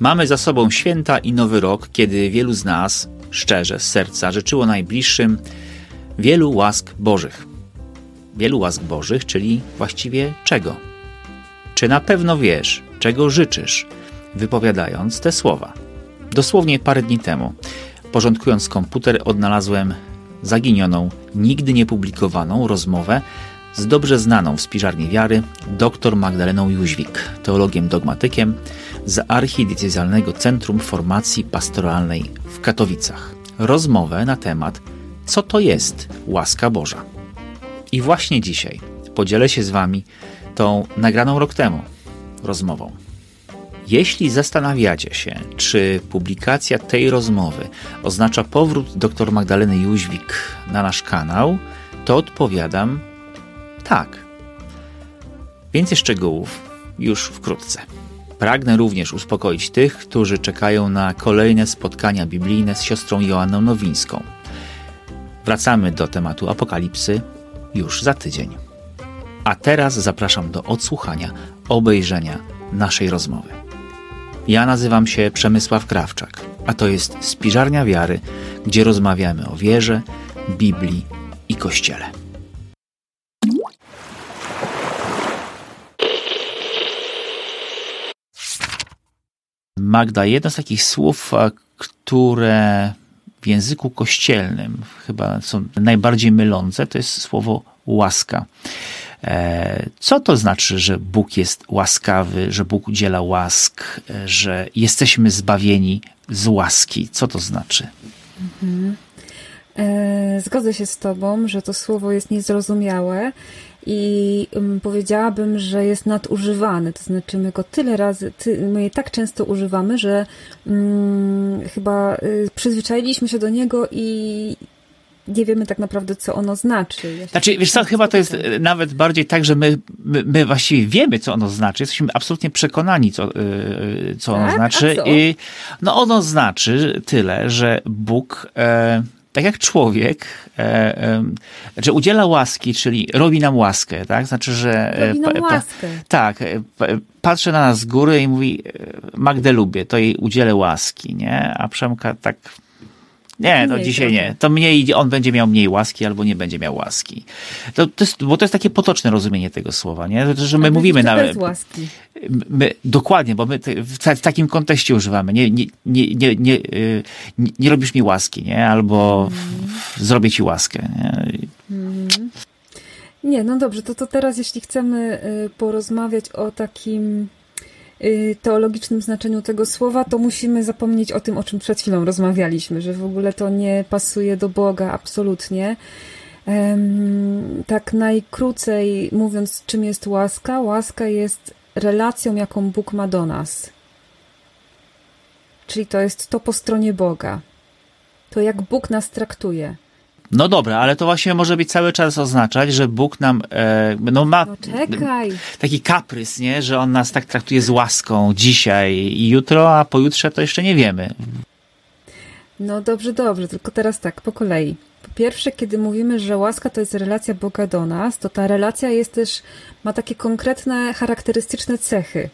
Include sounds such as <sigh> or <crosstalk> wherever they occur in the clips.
Mamy za sobą święta i nowy rok, kiedy wielu z nas, szczerze, z serca, życzyło najbliższym wielu łask Bożych. Wielu łask Bożych, czyli właściwie czego? Czy na pewno wiesz, czego życzysz, wypowiadając te słowa? Dosłownie parę dni temu, porządkując komputer, odnalazłem zaginioną, nigdy nie publikowaną rozmowę z dobrze znaną w spiżarni wiary dr Magdaleną Jóźwik, teologiem dogmatykiem z Archidiecezjalnego Centrum Formacji Pastoralnej w Katowicach. Rozmowę na temat, co to jest łaska Boża. I właśnie dzisiaj podzielę się z Wami tą nagraną rok temu rozmową. Jeśli zastanawiacie się, czy publikacja tej rozmowy oznacza powrót dr Magdaleny Jóźwik na nasz kanał, to odpowiadam tak. Więcej szczegółów już wkrótce. Pragnę również uspokoić tych, którzy czekają na kolejne spotkania biblijne z siostrą Joanną Nowińską. Wracamy do tematu apokalipsy już za tydzień. A teraz zapraszam do odsłuchania, obejrzenia naszej rozmowy. Ja nazywam się Przemysław Krawczak, a to jest Spiżarnia Wiary, gdzie rozmawiamy o wierze, Biblii i Kościele. Magda, jedno z takich słów, które w języku kościelnym chyba są najbardziej mylące, to jest słowo łaska. E, co to znaczy, że Bóg jest łaskawy, że Bóg udziela łask, e, że jesteśmy zbawieni z łaski? Co to znaczy? Mhm. E, zgodzę się z Tobą, że to słowo jest niezrozumiałe i powiedziałabym, że jest nadużywany. To znaczy, my go tyle razy, my je tak często używamy, że um, chyba y, przyzwyczailiśmy się do niego i nie wiemy tak naprawdę, co ono znaczy. Ja znaczy, wiesz co, chyba to jest e, nawet bardziej tak, że my, my, my, właściwie wiemy, co ono znaczy. Jesteśmy absolutnie przekonani, co, yy, co tak? ono znaczy. I no ono znaczy tyle, że Bóg... E, tak jak człowiek, e, e, że udziela łaski, czyli robi nam łaskę, tak? Znaczy, że. Robi nam pa, łaskę. tak, e, patrzy na nas z góry i mówi, e, Magdę lubię, to jej udzielę łaski, nie? A Przemka tak nie, no dzisiaj nie. To mniej, on będzie miał mniej łaski albo nie będzie miał łaski. To, to jest, bo to jest takie potoczne rozumienie tego słowa, nie? że my mówimy nawet. Bez łaski. My, dokładnie, bo my w, takim kontekście używamy. Nie, nie, nie, nie, nie, y, nie, robisz mi łaski, nie? Albo mm. zrobię ci łaskę. Nie? Mm. nie, no dobrze, to, to teraz jeśli chcemy y, porozmawiać o takim teologicznym znaczeniu tego słowa, to musimy zapomnieć o tym, o czym przed chwilą rozmawialiśmy, że w ogóle to nie pasuje do Boga absolutnie. Tak najkrócej mówiąc, czym jest łaska? Łaska jest relacją, jaką Bóg ma do nas. Czyli to jest to po stronie Boga. To jak Bóg nas traktuje. No dobra, ale to właśnie może być cały czas oznaczać, że Bóg nam e, no ma no taki kaprys, nie? że On nas tak traktuje z łaską dzisiaj i jutro, a pojutrze to jeszcze nie wiemy. No dobrze, dobrze, tylko teraz tak, po kolei. Po pierwsze, kiedy mówimy, że łaska to jest relacja Boga do nas, to ta relacja jest też, ma takie konkretne, charakterystyczne cechy.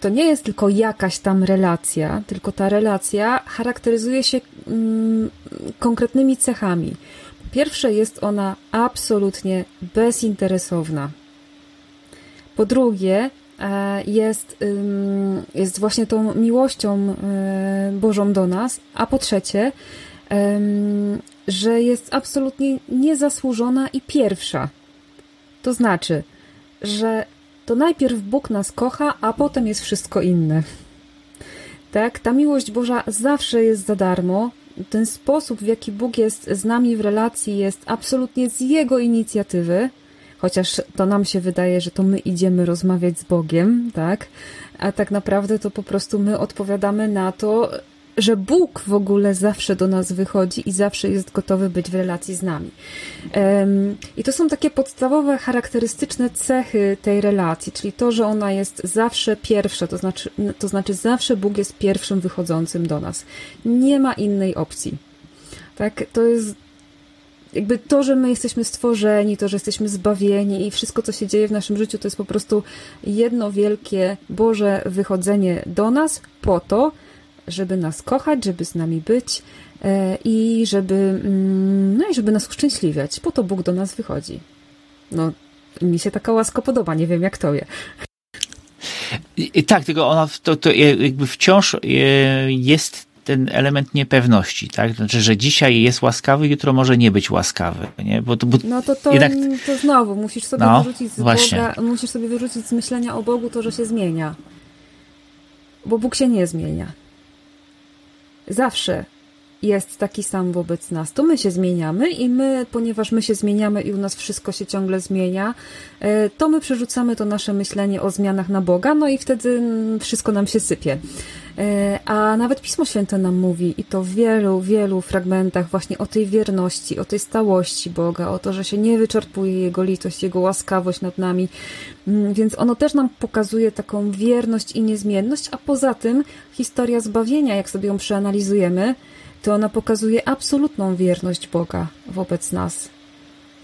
To nie jest tylko jakaś tam relacja, tylko ta relacja charakteryzuje się mm, konkretnymi cechami. Po pierwsze, jest ona absolutnie bezinteresowna. Po drugie, e, jest, jest właśnie tą miłością e, Bożą do nas, a po trzecie, że jest absolutnie niezasłużona i pierwsza. To znaczy, że to najpierw Bóg nas kocha, a potem jest wszystko inne. Tak, ta miłość Boża zawsze jest za darmo. Ten sposób, w jaki Bóg jest z nami w relacji, jest absolutnie z Jego inicjatywy, chociaż to nam się wydaje, że to my idziemy rozmawiać z Bogiem, tak? A tak naprawdę to po prostu my odpowiadamy na to, że Bóg w ogóle zawsze do nas wychodzi i zawsze jest gotowy być w relacji z nami. I to są takie podstawowe, charakterystyczne cechy tej relacji, czyli to, że ona jest zawsze pierwsza, to znaczy, to znaczy zawsze Bóg jest pierwszym wychodzącym do nas. Nie ma innej opcji. Tak, to jest jakby to, że my jesteśmy stworzeni, to, że jesteśmy zbawieni i wszystko, co się dzieje w naszym życiu, to jest po prostu jedno wielkie Boże wychodzenie do nas po to, żeby nas kochać, żeby z nami być e, i żeby, mm, no i żeby nas uszczęśliwiać. Po to Bóg do nas wychodzi. No, mi się taka łaska podoba, nie wiem jak tobie. I, tak, tylko ona to, to jakby wciąż e, jest ten element niepewności, tak? Znaczy, że dzisiaj jest łaskawy, jutro może nie być łaskawy, nie? Bo, bo no to, to, jednak... to znowu, musisz sobie no, wyrzucić z właśnie. Boga, musisz sobie wyrzucić z myślenia o Bogu to, że się zmienia. Bo Bóg się nie zmienia. Zawsze jest taki sam wobec nas. To my się zmieniamy i my, ponieważ my się zmieniamy i u nas wszystko się ciągle zmienia, e, to my przerzucamy to nasze myślenie o zmianach na Boga, no i wtedy mm, wszystko nam się sypie. E, a nawet Pismo Święte nam mówi i to w wielu, wielu fragmentach właśnie o tej wierności, o tej stałości Boga, o to, że się nie wyczerpuje Jego litość, Jego łaskawość nad nami. Mm, więc ono też nam pokazuje taką wierność i niezmienność, a poza tym historia zbawienia, jak sobie ją przeanalizujemy, to ona pokazuje absolutną wierność Boga wobec nas,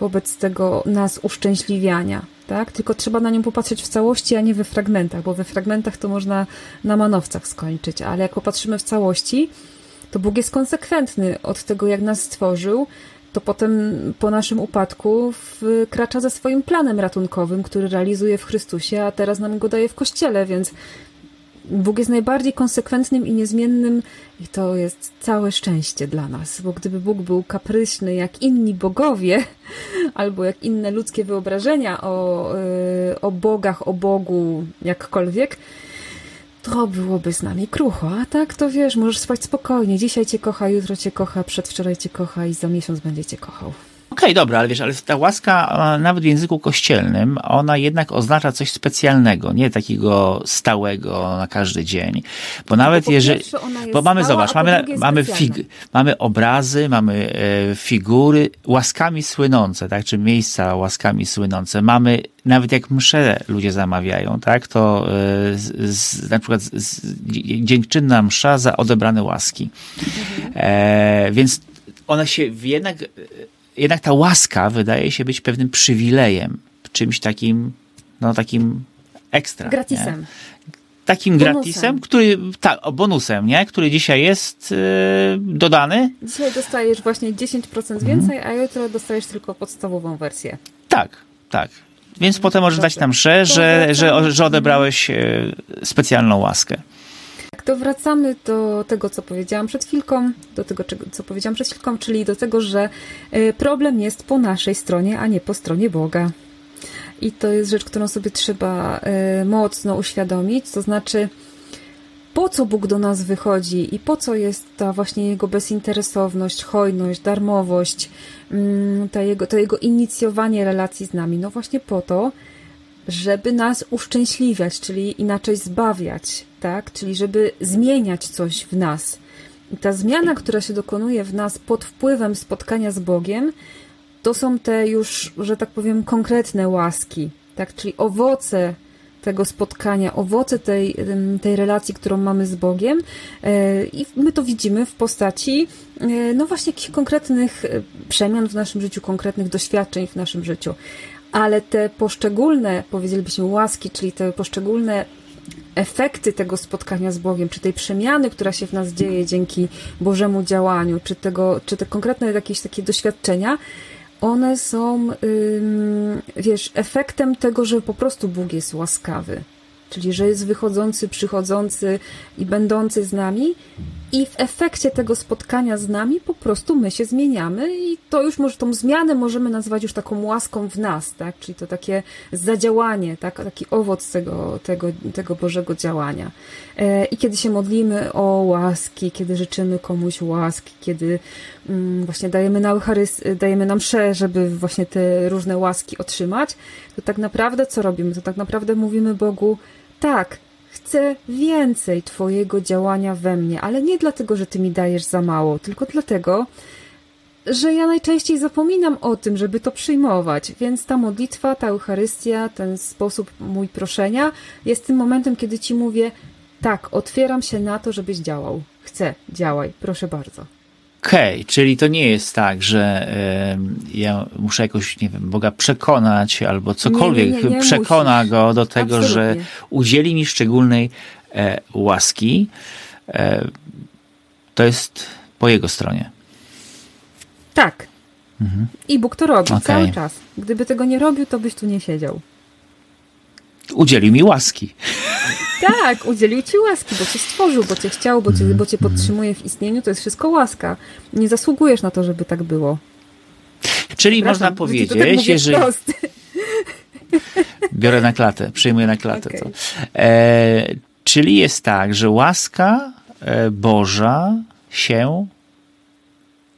wobec tego nas uszczęśliwiania, tak? Tylko trzeba na nią popatrzeć w całości, a nie we fragmentach, bo we fragmentach to można na manowcach skończyć, ale jak popatrzymy w całości, to Bóg jest konsekwentny od tego, jak nas stworzył, to potem po naszym upadku wkracza ze swoim planem ratunkowym, który realizuje w Chrystusie, a teraz nam go daje w Kościele, więc Bóg jest najbardziej konsekwentnym i niezmiennym i to jest całe szczęście dla nas, bo gdyby Bóg był kapryśny jak inni bogowie, <laughs> albo jak inne ludzkie wyobrażenia o, yy, o bogach, o Bogu, jakkolwiek, to byłoby z nami krucho, a tak to wiesz, możesz spać spokojnie, dzisiaj cię kocha, jutro cię kocha, przedwczoraj cię kocha i za miesiąc będzie cię kochał. Okej, okay, dobra, ale wiesz, ale ta łaska nawet w języku kościelnym, ona jednak oznacza coś specjalnego, nie takiego stałego na każdy dzień. Bo nawet jeżeli, bo mamy, stała, zobacz, mamy, mamy, fig, mamy obrazy, mamy e, figury łaskami słynące, tak, czy miejsca łaskami słynące. Mamy, nawet jak msze ludzie zamawiają, tak, to e, z, na przykład z, dziękczynna msza za odebrane łaski. Mhm. E, więc one się jednak jednak ta łaska wydaje się być pewnym przywilejem, czymś takim, no takim ekstra. Gratisem. Nie? Takim bonusem. gratisem, który, tak, bonusem, nie? Który dzisiaj jest yy, dodany. Dzisiaj dostajesz właśnie 10% mhm. więcej, a jutro dostajesz tylko podstawową wersję. Tak, tak. Więc potem możesz dać tam mszę, że, że, że odebrałeś yy, specjalną łaskę to wracamy do tego, co powiedziałam przed chwilką, do tego, co powiedziałam przed chwilką, czyli do tego, że e, problem jest po naszej stronie, a nie po stronie Boga. I to jest rzecz, którą sobie trzeba e, mocno uświadomić, to znaczy, po co Bóg do nas wychodzi i po co jest ta właśnie Jego bezinteresowność, hojność, darmowość, mm, ta jego, to Jego inicjowanie relacji z nami. No właśnie po to, żeby nas uszczęśliwiać, czyli inaczej zbawiać, tak? Czyli żeby zmieniać coś w nas. I ta zmiana, która się dokonuje w nas pod wpływem spotkania z Bogiem, to są te już, że tak powiem, konkretne łaski, tak? Czyli owoce tego spotkania, owoce tej, tej relacji, którą mamy z Bogiem e, i my to widzimy w postaci e, no właśnie jakichś konkretnych e, przemian w naszym życiu, konkretnych doświadczeń w naszym życiu ale te poszczególne, powiedzielibyśmy, łaski, czyli te poszczególne efekty tego spotkania z Bogiem, czy tej przemiany, która się w nas dzieje dzięki Bożemu działaniu, czy, tego, czy te konkretne jakieś takie doświadczenia, one są, wiesz, efektem tego, że po prostu Bóg jest łaskawy. Czyli, że jest wychodzący, przychodzący i będący z nami, i w efekcie tego spotkania z nami po prostu my się zmieniamy i to już może tą zmianę możemy nazwać już taką łaską w nas, tak? Czyli to takie zadziałanie, tak? taki owoc tego, tego, tego Bożego działania. E, I kiedy się modlimy o łaski, kiedy życzymy komuś łaski, kiedy mm, właśnie dajemy na Eucharys, dajemy nam mszę, żeby właśnie te różne łaski otrzymać, to tak naprawdę co robimy? To tak naprawdę mówimy Bogu, tak, Chcę więcej Twojego działania we mnie, ale nie dlatego, że Ty mi dajesz za mało, tylko dlatego, że ja najczęściej zapominam o tym, żeby to przyjmować. Więc ta modlitwa, ta Eucharystia, ten sposób mój proszenia jest tym momentem, kiedy Ci mówię: tak, otwieram się na to, żebyś działał. Chcę, działaj, proszę bardzo. Okej, okay, czyli to nie jest tak, że y, ja muszę jakoś, nie wiem, Boga przekonać albo cokolwiek nie, nie, nie, przekona musisz. go do tego, Absolutnie. że udzieli mi szczególnej e, łaski. E, to jest po jego stronie. Tak. Mhm. I Bóg to robi okay. cały czas. Gdyby tego nie robił, to byś tu nie siedział. Udzielił mi łaski. <laughs> Tak, udzielił ci łaski, bo cię stworzył, bo cię chciał, bo cię, bo cię podtrzymuje w istnieniu. To jest wszystko łaska. Nie zasługujesz na to, żeby tak było. Czyli można powiedzieć, tak jeżeli. <laughs> Biorę na klatę, przyjmuję na klatę okay. to. E, czyli jest tak, że łaska Boża się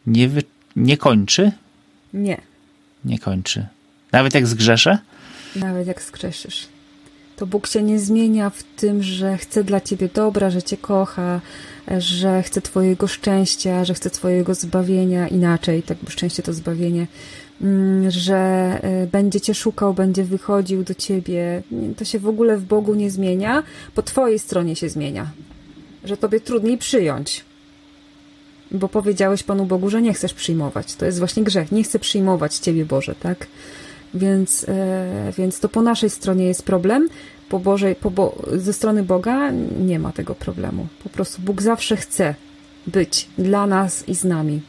nie, wy, nie kończy? Nie. Nie kończy. Nawet jak zgrzeszę? Nawet jak zgrzeszysz. To Bóg się nie zmienia w tym, że chce dla ciebie dobra, że cię kocha, że chce twojego szczęścia, że chce twojego zbawienia inaczej, tak bo szczęście to zbawienie, że będzie cię szukał, będzie wychodził do ciebie. To się w ogóle w Bogu nie zmienia, po twojej stronie się zmienia. Że tobie trudniej przyjąć. Bo powiedziałeś Panu Bogu, że nie chcesz przyjmować. To jest właśnie grzech. Nie chcę przyjmować Ciebie, Boże, tak? Więc, e, więc to po naszej stronie jest problem. Po Bożej, po bo, ze strony Boga nie ma tego problemu. Po prostu Bóg zawsze chce być dla nas i z nami.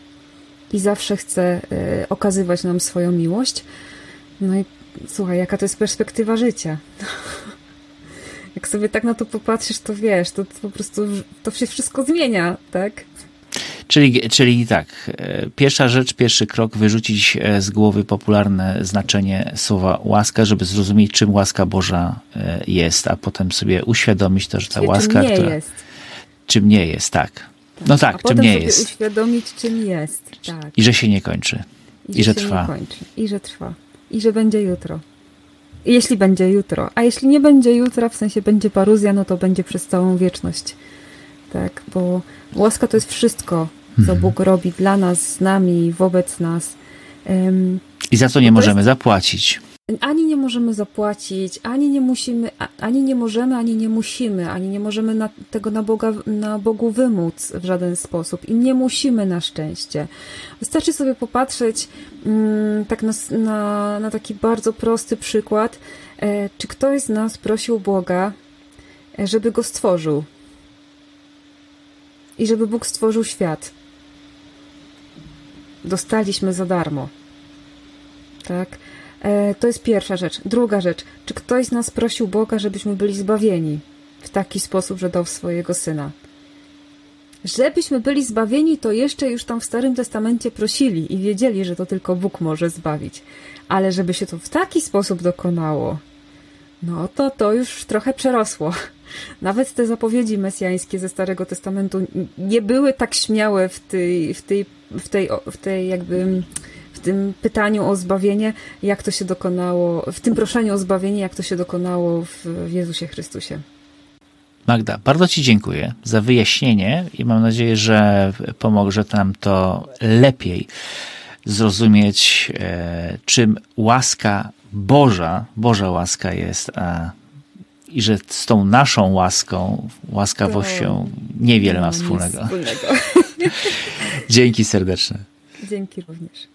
I zawsze chce e, okazywać nam swoją miłość. No i słuchaj, jaka to jest perspektywa życia. <laughs> Jak sobie tak na to popatrzysz, to wiesz, to, to po prostu to się wszystko zmienia, tak? Czyli, czyli tak, pierwsza rzecz, pierwszy krok, wyrzucić z głowy popularne znaczenie słowa łaska, żeby zrozumieć, czym łaska Boża jest, a potem sobie uświadomić to, że ta Czyli łaska, czym nie która. Jest. Czym nie jest, tak. tak. No tak, a czym potem nie sobie jest. uświadomić, czym jest. Tak. I że się nie kończy. I, I że się trwa. Kończy. I że trwa. I że będzie jutro. Jeśli będzie jutro. A jeśli nie będzie jutra, w sensie będzie paruzja, no to będzie przez całą wieczność. Tak, bo łaska to jest wszystko, co Bóg robi dla nas, z nami, wobec nas. I za co nie możemy jest... zapłacić. Ani nie możemy zapłacić, ani nie musimy, ani nie możemy, ani nie musimy, ani nie możemy na, tego na, Boga, na Bogu wymóc w żaden sposób i nie musimy na szczęście. Wystarczy sobie popatrzeć mm, tak na, na, na, taki bardzo prosty przykład, e, czy ktoś z nas prosił Boga, e, żeby go stworzył i żeby Bóg stworzył świat. Dostaliśmy za darmo. Tak? E, to jest pierwsza rzecz. Druga rzecz. Czy ktoś z nas prosił Boga, żebyśmy byli zbawieni w taki sposób, że dał swojego syna? Żebyśmy byli zbawieni, to jeszcze już tam w Starym Testamencie prosili i wiedzieli, że to tylko Bóg może zbawić. Ale żeby się to w taki sposób dokonało, no to to już trochę przerosło. Nawet te zapowiedzi mesjańskie ze Starego Testamentu nie były tak śmiałe w tej, w tej, w tej, w tej jakby w tym pytaniu o zbawienie, jak to się dokonało, w tym proszeniu o zbawienie, jak to się dokonało w Jezusie Chrystusie. Magda, bardzo Ci dziękuję za wyjaśnienie i mam nadzieję, że pomoże nam to lepiej zrozumieć, e, czym łaska Boża, Boża łaska jest, a i że z tą naszą łaską, łaskawością niewiele ma wspólnego. wspólnego. <laughs> Dzięki serdeczne. Dzięki również.